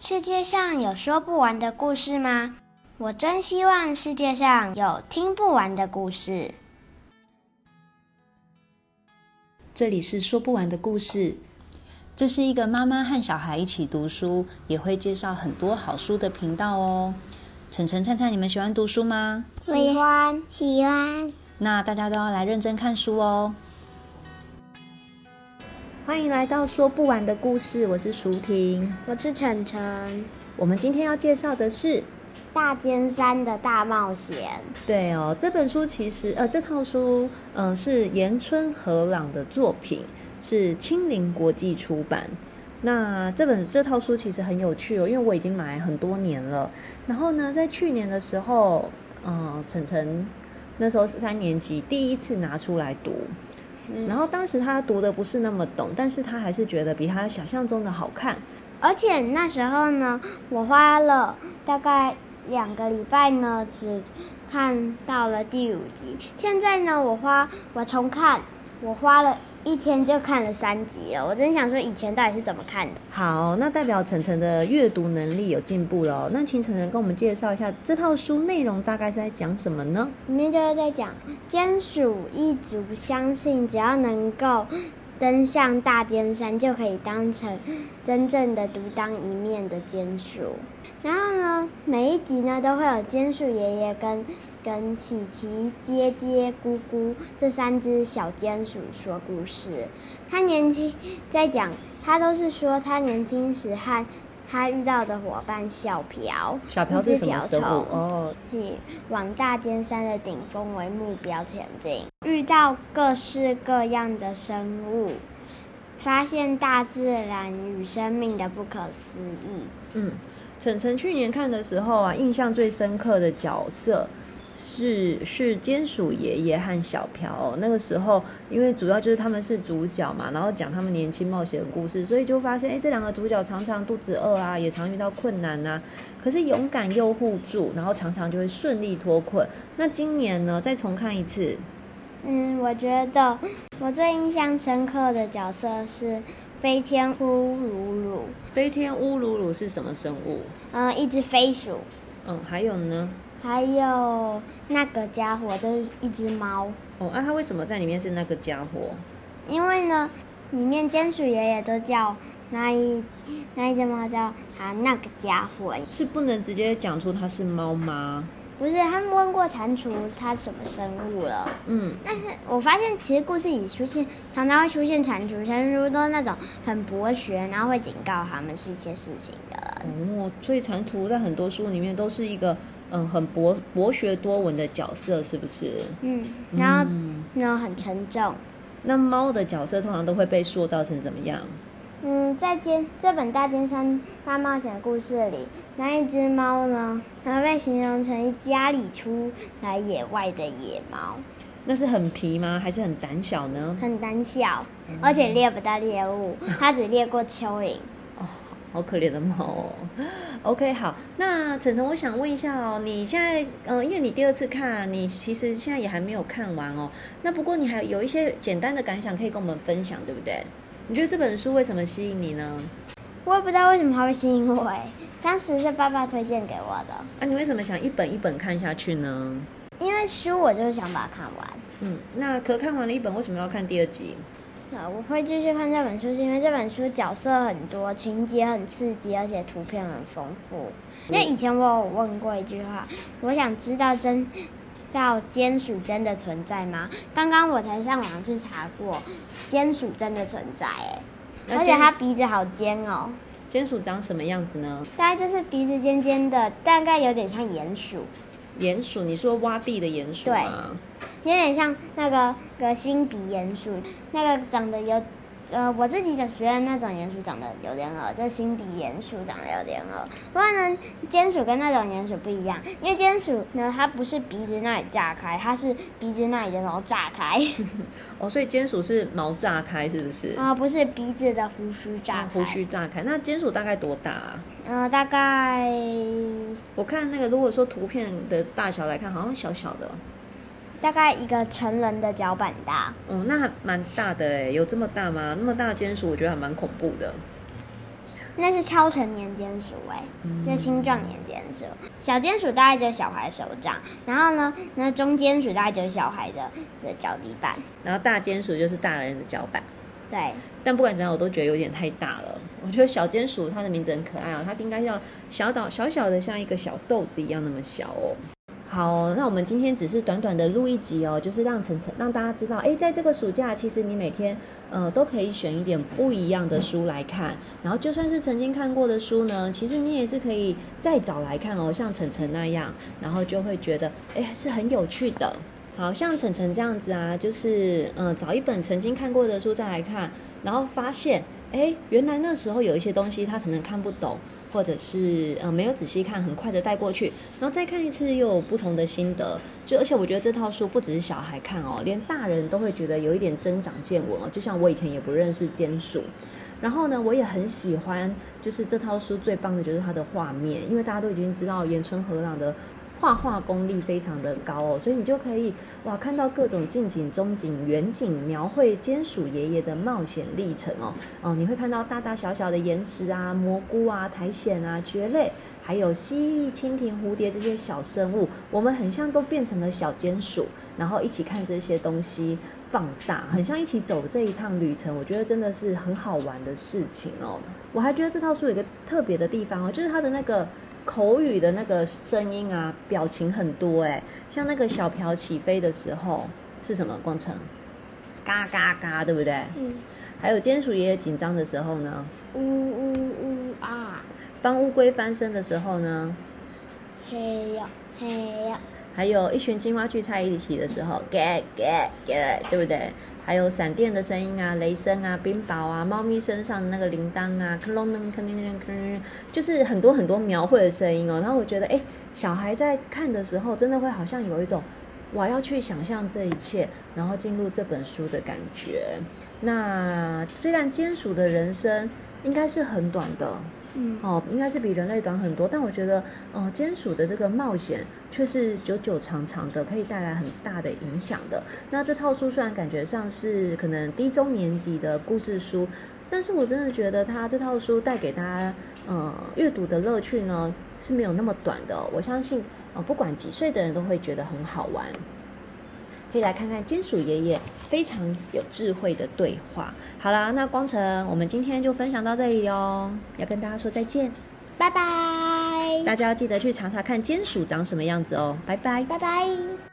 世界上有说不完的故事吗？我真希望世界上有听不完的故事。这里是说不完的故事，这是一个妈妈和小孩一起读书，也会介绍很多好书的频道哦。晨晨、灿灿，你们喜欢读书吗？喜欢，喜欢。那大家都要来认真看书哦。欢迎来到说不完的故事，我是舒婷，我是晨晨。我们今天要介绍的是。大尖山的大冒险。对哦，这本书其实呃，这套书嗯、呃、是岩村和朗的作品，是青林国际出版。那这本这套书其实很有趣哦，因为我已经买很多年了。然后呢，在去年的时候，嗯，晨晨那时候是三年级，第一次拿出来读。嗯、然后当时他读的不是那么懂，但是他还是觉得比他想象中的好看。而且那时候呢，我花了大概。两个礼拜呢，只看到了第五集。现在呢，我花我重看，我花了一天就看了三集了。我真想说，以前到底是怎么看的？好，那代表晨晨的阅读能力有进步了。那请晨晨跟我们介绍一下这套书内容大概是在讲什么呢？里面就是在讲坚鼠一族相信，只要能够。登上大尖山就可以当成真正的独当一面的尖鼠。然后呢，每一集呢都会有尖鼠爷爷跟跟琪琪、接接、姑姑这三只小尖鼠说故事。他年轻在讲，他都是说他年轻时和。他遇到的伙伴小瓢，小瓢是什么生物？哦，以往大尖山的顶峰为目标前进，遇到各式各样的生物，发现大自然与生命的不可思议。嗯，晨晨去年看的时候啊，印象最深刻的角色。是是坚鼠爷爷和小瓢，那个时候，因为主要就是他们是主角嘛，然后讲他们年轻冒险的故事，所以就发现，哎，这两个主角常常肚子饿啊，也常遇到困难呐，可是勇敢又互助，然后常常就会顺利脱困。那今年呢，再重看一次，嗯，我觉得我最印象深刻的角色是飞天乌鲁鲁。飞天乌鲁鲁是什么生物？嗯，一只飞鼠。嗯，还有呢？还有那个家伙，就是一只猫。哦，那、啊、它为什么在里面是那个家伙？因为呢，里面鼹鼠爷爷都叫那一那一只猫叫它那个家伙。是不能直接讲出它是猫吗？不是，他们问过蟾蜍它什么生物了。嗯。但是我发现，其实故事里出现常常会出现蟾蜍，蟾蜍都是那种很博学，然后会警告他们是一些事情的。哦，所以蟾蜍在很多书里面都是一个。嗯，很博博学多闻的角色是不是？嗯，然后然后很沉重。那猫的角色通常都会被塑造成怎么样？嗯，在尖这本《大尖山大冒险》故事里，那一只猫呢，它被形容成家里出来野外的野猫。那是很皮吗？还是很胆小呢？很胆小，而且猎不到猎物，它只猎过蚯蚓。哦好可怜的猫哦。OK，好，那晨晨，我想问一下哦，你现在，嗯、呃，因为你第二次看，你其实现在也还没有看完哦。那不过你还有一些简单的感想可以跟我们分享，对不对？你觉得这本书为什么吸引你呢？我也不知道为什么它会吸引我哎，当时是爸爸推荐给我的。啊，你为什么想一本一本看下去呢？因为书我就是想把它看完。嗯，那可看完了一本，为什么要看第二集？我会继续看这本书，是因为这本书角色很多，情节很刺激，而且图片很丰富。因为以前我有问过一句话，我想知道真到尖鼠真的存在吗？刚刚我才上网去查过，尖鼠真的存在哎，而且它鼻子好尖哦。尖鼠长什么样子呢？大概就是鼻子尖尖的，大概有点像鼹鼠。鼹鼠？你说挖地的鼹鼠吗？对，有点像那个个新鼻鼹鼠，那个长得有，呃，我自己就觉得那种鼹鼠长得有点恶，就新鼻鼹鼠长得有点恶。不过呢，鼹鼠跟那种鼹鼠不一样，因为鼹鼠呢，它不是鼻子那里炸开，它是鼻子那里的毛炸开。哦，所以鼹鼠是毛炸开，是不是？啊、呃，不是鼻子的胡须炸开。胡须炸开，那鼹鼠大概多大啊？呃，大概我看那个，如果说图片的大小来看，好像小小的，大概一个成人的脚板大。哦、嗯，那还蛮大的哎，有这么大吗？那么大的菅鼠，我觉得还蛮恐怖的。那是超成年间鼠哎，就青壮年间鼠。小间鼠大概就是小孩手掌，然后呢，那中间鼠大概就是小孩的的脚底板，然后大间鼠就是大人的脚板。对。但不管怎样，我都觉得有点太大了。我觉得小间鼠它的名字很可爱哦，它应该要小岛小小的，像一个小豆子一样那么小哦。好，那我们今天只是短短的录一集哦，就是让晨晨让大家知道，哎，在这个暑假，其实你每天呃都可以选一点不一样的书来看，然后就算是曾经看过的书呢，其实你也是可以再找来看哦，像晨晨那样，然后就会觉得，哎，是很有趣的。好像晨晨这样子啊，就是嗯、找一本曾经看过的书再来看，然后发现，哎，原来那时候有一些东西他可能看不懂。或者是呃没有仔细看，很快的带过去，然后再看一次又有不同的心得。就而且我觉得这套书不只是小孩看哦，连大人都会觉得有一点增长见闻哦。就像我以前也不认识坚鼠，然后呢，我也很喜欢，就是这套书最棒的就是它的画面，因为大家都已经知道岩村和朗的。画画功力非常的高哦，所以你就可以哇看到各种近景、中景、远景，描绘鼹鼠爷爷的冒险历程哦。哦，你会看到大大小小的岩石啊、蘑菇啊、苔藓啊、蕨类，还有蜥蜴、蜻蜓、蝴蝶这些小生物，我们很像都变成了小鼹鼠，然后一起看这些东西放大，很像一起走这一趟旅程。我觉得真的是很好玩的事情哦。我还觉得这套书有一个特别的地方哦，就是它的那个。口语的那个声音啊，表情很多哎，像那个小瓢起飞的时候是什么？光成，嘎嘎嘎，对不对？嗯。还有间鼠爷爷紧张的时候呢？呜呜呜啊！帮乌龟翻身的时候呢？嘿呀嘿呀！还有一群青蛙聚在一起的时候，get get get，对不对？还有闪电的声音啊，雷声啊，冰雹啊，猫咪身上的那个铃铛啊，克隆能克隆能克隆，就是很多很多描绘的声音哦。然后我觉得，哎，小孩在看的时候，真的会好像有一种，我要去想象这一切，然后进入这本书的感觉。那虽然间鼠的人生应该是很短的。嗯，哦，应该是比人类短很多，但我觉得，呃，间鼠的这个冒险却是久久长长的，可以带来很大的影响的。那这套书虽然感觉上是可能低中年级的故事书，但是我真的觉得它这套书带给大家，呃，阅读的乐趣呢是没有那么短的。我相信，呃，不管几岁的人都会觉得很好玩。可以来看看金属爷爷非常有智慧的对话。好啦，那光成，我们今天就分享到这里哦，要跟大家说再见，拜拜。大家要记得去查查看金属长什么样子哦，拜拜，拜拜。